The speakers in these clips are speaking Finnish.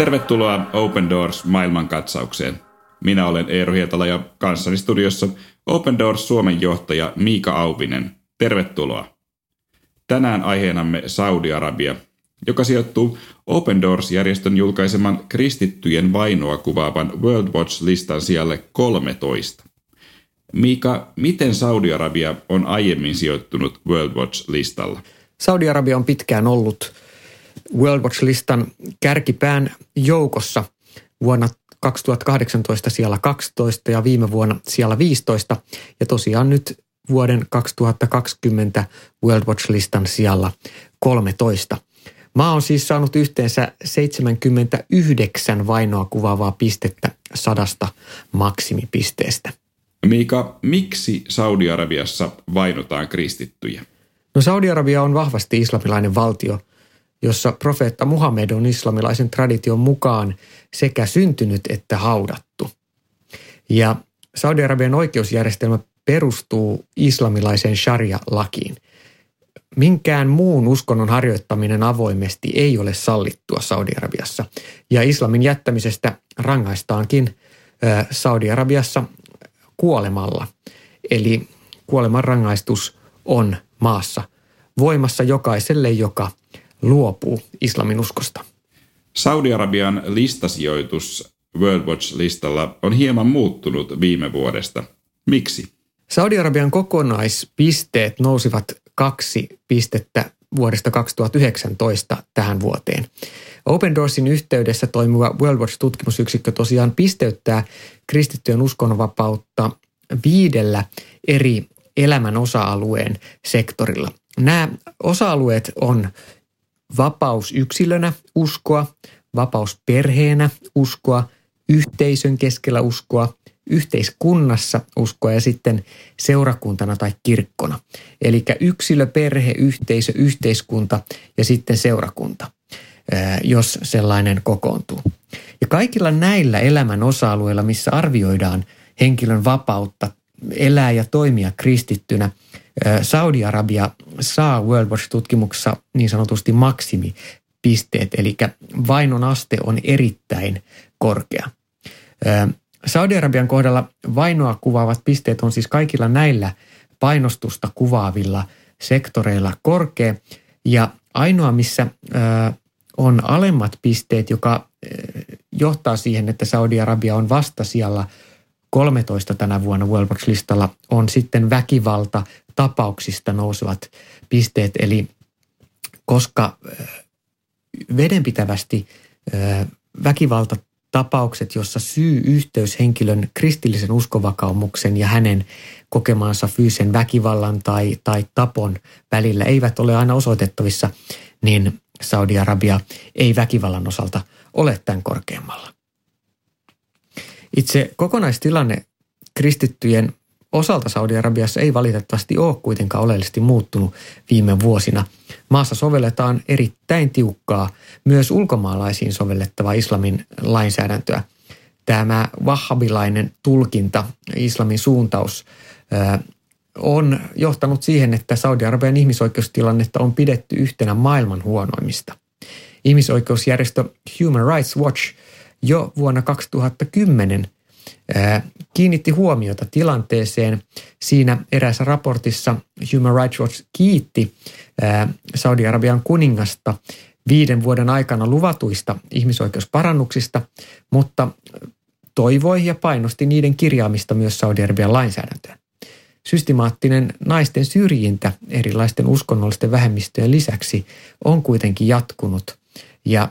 Tervetuloa Open Doors maailmankatsaukseen. Minä olen Eero Hietala ja kanssani studiossa Open Doors Suomen johtaja Miika Auvinen. Tervetuloa. Tänään aiheenamme Saudi-Arabia, joka sijoittuu Open Doors-järjestön julkaiseman kristittyjen vainoa kuvaavan World Watch-listan sijalle 13. Miika, miten Saudi-Arabia on aiemmin sijoittunut World Watch-listalla? Saudi-Arabia on pitkään ollut World Watch-listan kärkipään joukossa vuonna 2018 siellä 12 ja viime vuonna siellä 15 ja tosiaan nyt vuoden 2020 World Watch-listan sijalla 13. Maa on siis saanut yhteensä 79 vainoa kuvaavaa pistettä sadasta maksimipisteestä. Miika, miksi Saudi-Arabiassa vainotaan kristittyjä? No Saudi-Arabia on vahvasti islamilainen valtio, jossa profeetta Muhammed on islamilaisen tradition mukaan sekä syntynyt että haudattu. Ja Saudi-Arabian oikeusjärjestelmä perustuu islamilaiseen sharia-lakiin. Minkään muun uskonnon harjoittaminen avoimesti ei ole sallittua Saudi-Arabiassa. Ja islamin jättämisestä rangaistaankin Saudi-Arabiassa kuolemalla. Eli kuoleman rangaistus on maassa voimassa jokaiselle, joka luopuu islamin uskosta. Saudi-Arabian listasijoitus World Watch-listalla on hieman muuttunut viime vuodesta. Miksi? Saudi-Arabian kokonaispisteet nousivat kaksi pistettä vuodesta 2019 tähän vuoteen. Open Doorsin yhteydessä toimiva World Watch-tutkimusyksikkö tosiaan pisteyttää kristittyjen uskonnonvapautta viidellä eri elämän osa-alueen sektorilla. Nämä osa-alueet on vapaus yksilönä uskoa, vapaus perheenä uskoa, yhteisön keskellä uskoa, yhteiskunnassa uskoa ja sitten seurakuntana tai kirkkona. Eli yksilö, perhe, yhteisö, yhteiskunta ja sitten seurakunta, jos sellainen kokoontuu. Ja kaikilla näillä elämän osa-alueilla, missä arvioidaan henkilön vapautta elää ja toimia kristittynä, Saudi-Arabia saa World Watch-tutkimuksessa niin sanotusti maksimipisteet, eli vainon aste on erittäin korkea. Saudi-Arabian kohdalla vainoa kuvaavat pisteet on siis kaikilla näillä painostusta kuvaavilla sektoreilla korkea. Ja ainoa, missä on alemmat pisteet, joka johtaa siihen, että Saudi-Arabia on vasta siellä 13 tänä vuonna World Watch-listalla, on sitten väkivalta tapauksista nousevat pisteet. Eli koska vedenpitävästi väkivalta tapaukset, jossa syy-yhteys henkilön kristillisen uskovakaumuksen ja hänen kokemaansa fyysisen väkivallan tai, tai tapon välillä eivät ole aina osoitettavissa, niin Saudi-Arabia ei väkivallan osalta ole tämän korkeammalla. Itse kokonaistilanne kristittyjen osalta Saudi-Arabiassa ei valitettavasti ole kuitenkaan oleellisesti muuttunut viime vuosina. Maassa sovelletaan erittäin tiukkaa myös ulkomaalaisiin sovellettavaa islamin lainsäädäntöä. Tämä wahhabilainen tulkinta, islamin suuntaus, on johtanut siihen, että Saudi-Arabian ihmisoikeustilannetta on pidetty yhtenä maailman huonoimmista. Ihmisoikeusjärjestö Human Rights Watch jo vuonna 2010 – kiinnitti huomiota tilanteeseen. Siinä eräässä raportissa Human Rights Watch kiitti Saudi-Arabian kuningasta viiden vuoden aikana luvatuista ihmisoikeusparannuksista, mutta toivoi ja painosti niiden kirjaamista myös Saudi-Arabian lainsäädäntöön. Systemaattinen naisten syrjintä erilaisten uskonnollisten vähemmistöjen lisäksi on kuitenkin jatkunut ja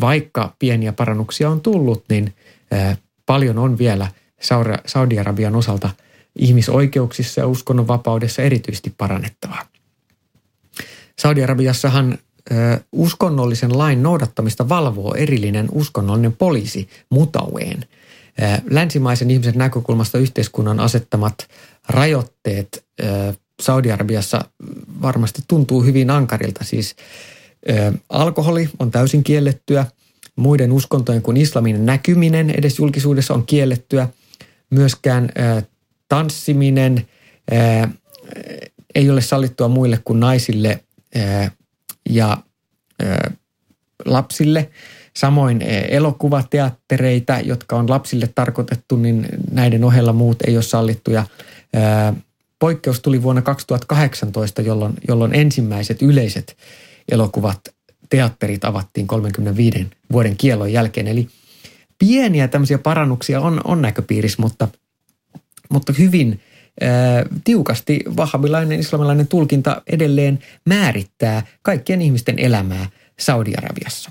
vaikka pieniä parannuksia on tullut, niin paljon on vielä Saudi-Arabian osalta ihmisoikeuksissa ja uskonnonvapaudessa erityisesti parannettavaa. Saudi-Arabiassahan uskonnollisen lain noudattamista valvoo erillinen uskonnollinen poliisi Mutaween. Länsimaisen ihmisen näkökulmasta yhteiskunnan asettamat rajoitteet Saudi-Arabiassa varmasti tuntuu hyvin ankarilta. Siis alkoholi on täysin kiellettyä – muiden uskontojen kuin islamin näkyminen edes julkisuudessa on kiellettyä. Myöskään tanssiminen ei ole sallittua muille kuin naisille ja lapsille. Samoin elokuvateattereita, jotka on lapsille tarkoitettu, niin näiden ohella muut ei ole sallittuja. Poikkeus tuli vuonna 2018, jolloin, jolloin ensimmäiset yleiset elokuvat teatterit avattiin 35 vuoden kielon jälkeen. Eli pieniä tämmöisiä parannuksia on, on näköpiirissä, mutta, mutta hyvin ää, tiukasti vahabilainen islamilainen tulkinta edelleen määrittää kaikkien ihmisten elämää Saudi-Arabiassa.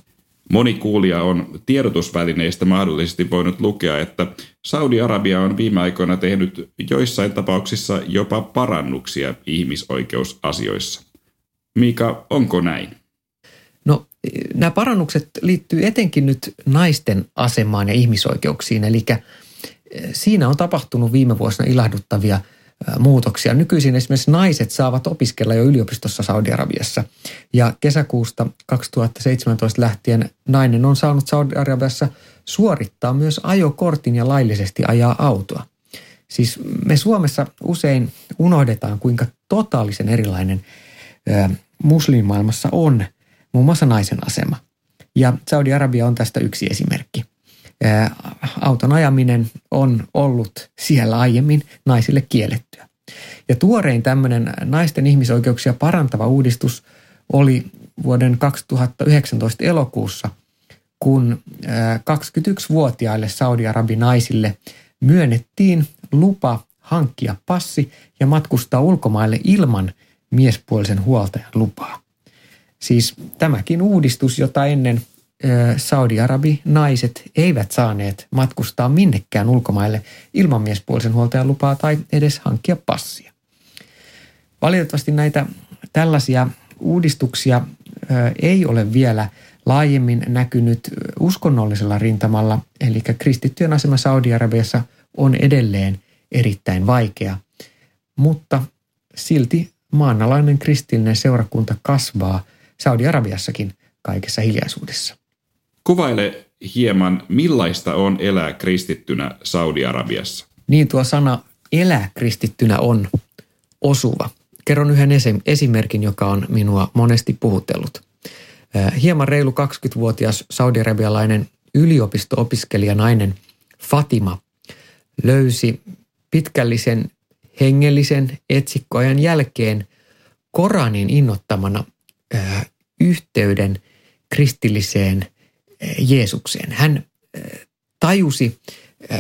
Moni kuulija on tiedotusvälineistä mahdollisesti voinut lukea, että Saudi-Arabia on viime aikoina tehnyt joissain tapauksissa jopa parannuksia ihmisoikeusasioissa. Mika, onko näin? No nämä parannukset liittyy etenkin nyt naisten asemaan ja ihmisoikeuksiin, eli eh, siinä on tapahtunut viime vuosina ilahduttavia eh, muutoksia. Nykyisin esimerkiksi naiset saavat opiskella jo yliopistossa Saudi-Arabiassa ja kesäkuusta 2017 lähtien nainen on saanut Saudi-Arabiassa suorittaa myös ajokortin ja laillisesti ajaa autoa. Siis me Suomessa usein unohdetaan, kuinka totaalisen erilainen muslimimaailmassa on – muun muassa naisen asema. Ja Saudi-Arabia on tästä yksi esimerkki. Auton ajaminen on ollut siellä aiemmin naisille kiellettyä. Ja tuorein tämmöinen naisten ihmisoikeuksia parantava uudistus oli vuoden 2019 elokuussa, kun 21-vuotiaille Saudi-Arabi naisille myönnettiin lupa hankkia passi ja matkustaa ulkomaille ilman miespuolisen huoltajan lupaa. Siis tämäkin uudistus, jota ennen Saudi-Arabi naiset eivät saaneet matkustaa minnekään ulkomaille ilman miespuolisen huoltajan lupaa tai edes hankkia passia. Valitettavasti näitä tällaisia uudistuksia ei ole vielä laajemmin näkynyt uskonnollisella rintamalla, eli kristittyjen asema Saudi-Arabiassa on edelleen erittäin vaikea, mutta silti maanalainen kristillinen seurakunta kasvaa – Saudi-Arabiassakin kaikessa hiljaisuudessa. Kuvaile hieman, millaista on elää kristittynä Saudi-Arabiassa. Niin tuo sana elää kristittynä on osuva. Kerron yhden esimerkin, joka on minua monesti puhutellut. Hieman reilu 20-vuotias saudiarabialainen yliopisto-opiskelija nainen Fatima löysi pitkällisen hengellisen etsikkoajan jälkeen Koranin innottamana yhteyden kristilliseen Jeesukseen. Hän tajusi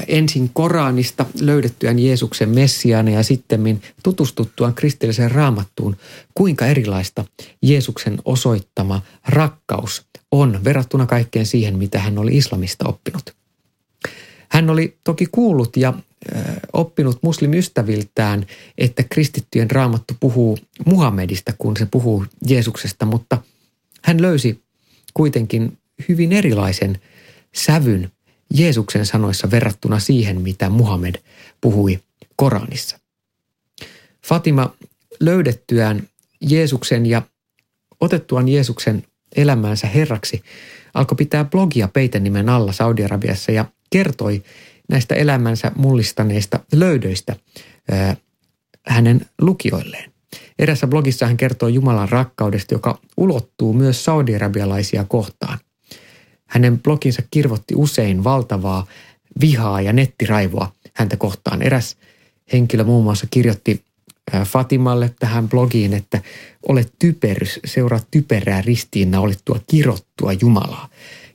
ensin Koranista löydettyään Jeesuksen messiaana ja sitten tutustuttuaan kristilliseen raamattuun, kuinka erilaista Jeesuksen osoittama rakkaus on verrattuna kaikkeen siihen, mitä hän oli islamista oppinut. Hän oli toki kuullut ja oppinut muslimystäviltään, että kristittyjen raamattu puhuu Muhammedista, kun se puhuu Jeesuksesta, mutta hän löysi kuitenkin hyvin erilaisen sävyn Jeesuksen sanoissa verrattuna siihen, mitä Muhammed puhui Koranissa. Fatima löydettyään Jeesuksen ja otettuaan Jeesuksen elämäänsä herraksi, alkoi pitää blogia peitenimen alla Saudi-Arabiassa ja kertoi näistä elämänsä mullistaneista löydöistä hänen lukijoilleen. Erässä blogissa hän kertoo Jumalan rakkaudesta, joka ulottuu myös saudiarabialaisia kohtaan. Hänen bloginsa kirvotti usein valtavaa vihaa ja nettiraivoa häntä kohtaan. Eräs henkilö muun muassa kirjoitti Fatimalle tähän blogiin, että olet typerys, seuraa typerää ristiinnaulittua kirottua Jumalaa.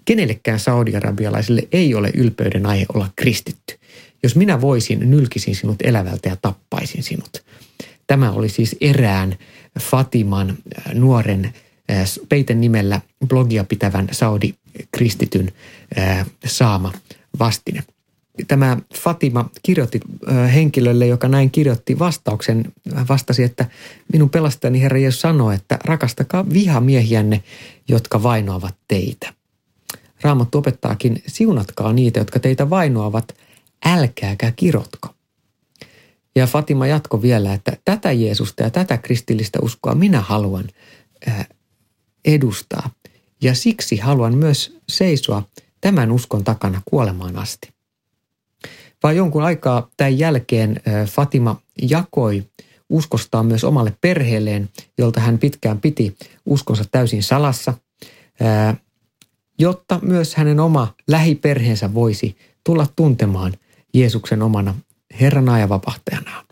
Kenellekään saudiarabialaiselle ei ole ylpeyden aihe olla kristitty. Jos minä voisin, nylkisin sinut elävältä ja tappaisin sinut. Tämä oli siis erään Fatiman äh, nuoren äh, peiten nimellä blogia pitävän saudi-kristityn äh, saama vastine. Tämä Fatima kirjoitti henkilölle, joka näin kirjoitti vastauksen, vastasi, että minun pelastajani Herra Jeesus sanoo, että rakastakaa vihamiehiänne, jotka vainoavat teitä. Raamattu opettaakin, siunatkaa niitä, jotka teitä vainoavat, älkääkä kirotko. Ja Fatima jatko vielä, että tätä Jeesusta ja tätä kristillistä uskoa minä haluan edustaa. Ja siksi haluan myös seisoa tämän uskon takana kuolemaan asti. Vai jonkun aikaa tämän jälkeen Fatima jakoi uskostaan myös omalle perheelleen, jolta hän pitkään piti uskonsa täysin salassa jotta myös hänen oma lähiperheensä voisi tulla tuntemaan Jeesuksen omana Herrana ja vapahtajanaan.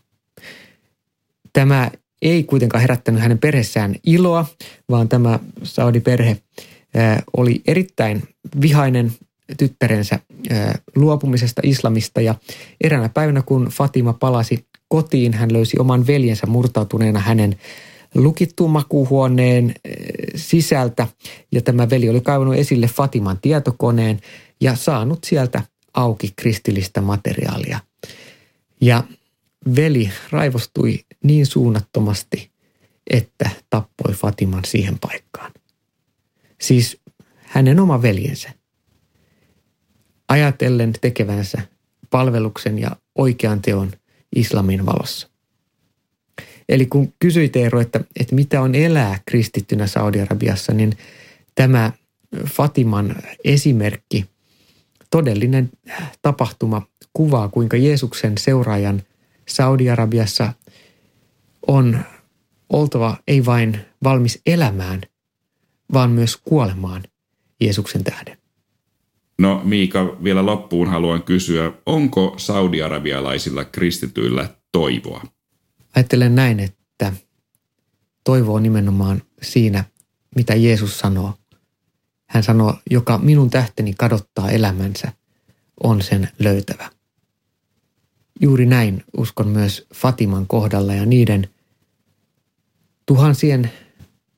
Tämä ei kuitenkaan herättänyt hänen perheessään iloa, vaan tämä Saudi-perhe oli erittäin vihainen tyttärensä luopumisesta islamista ja eräänä päivänä kun Fatima palasi kotiin, hän löysi oman veljensä murtautuneena hänen lukittuun makuuhuoneen sisältä ja tämä veli oli kaivannut esille Fatiman tietokoneen ja saanut sieltä auki kristillistä materiaalia. Ja veli raivostui niin suunnattomasti, että tappoi Fatiman siihen paikkaan. Siis hänen oma veljensä. Ajatellen tekevänsä palveluksen ja oikean teon islamin valossa. Eli kun kysyi Eero, että, että mitä on elää kristittynä Saudi-Arabiassa, niin tämä Fatiman esimerkki, todellinen tapahtuma, kuvaa kuinka Jeesuksen seuraajan Saudi-Arabiassa on oltava ei vain valmis elämään, vaan myös kuolemaan Jeesuksen tähden. No Miika, vielä loppuun haluan kysyä, onko saudiarabialaisilla kristityillä toivoa? Ajattelen näin, että toivo on nimenomaan siinä, mitä Jeesus sanoo. Hän sanoo, joka minun tähteni kadottaa elämänsä, on sen löytävä. Juuri näin uskon myös Fatiman kohdalla ja niiden tuhansien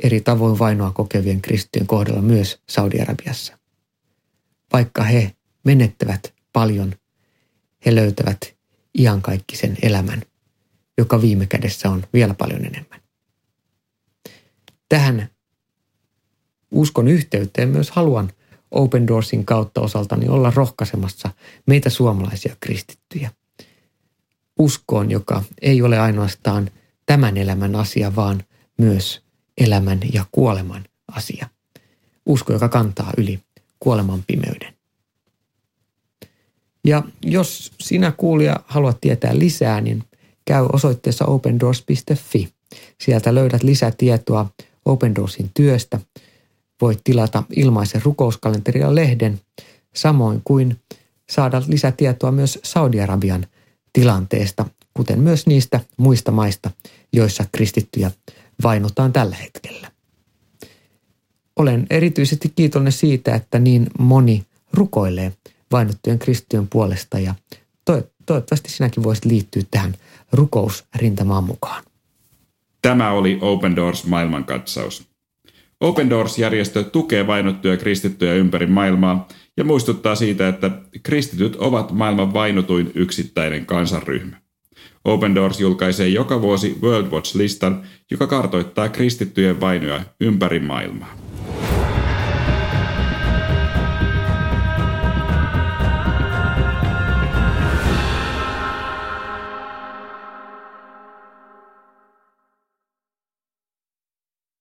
eri tavoin vainoa kokevien kristittyjen kohdalla myös Saudi-Arabiassa. Vaikka he menettävät paljon, he löytävät iankaikkisen elämän, joka viime kädessä on vielä paljon enemmän. Tähän uskon yhteyteen myös haluan Open Doorsin kautta osaltani olla rohkaisemassa meitä suomalaisia kristittyjä – uskoon, joka ei ole ainoastaan tämän elämän asia, vaan myös elämän ja kuoleman asia. Usko, joka kantaa yli kuoleman pimeyden. Ja jos sinä kuulija haluat tietää lisää, niin käy osoitteessa opendoors.fi. Sieltä löydät lisätietoa Open Doorsin työstä. Voit tilata ilmaisen rukouskalenteria lehden, samoin kuin saada lisätietoa myös Saudi-Arabian tilanteesta, kuten myös niistä muista maista, joissa kristittyjä vainotaan tällä hetkellä. Olen erityisesti kiitollinen siitä, että niin moni rukoilee vainottujen kristittyjen puolesta ja toivottavasti sinäkin voisit liittyä tähän rukousrintamaan mukaan. Tämä oli Open Doors maailmankatsaus. Open Doors-järjestö tukee vainottuja kristittyjä ympäri maailmaa ja muistuttaa siitä, että kristityt ovat maailman vainotuin yksittäinen kansanryhmä. Open Doors julkaisee joka vuosi World Watch-listan, joka kartoittaa kristittyjen vainoja ympäri maailmaa.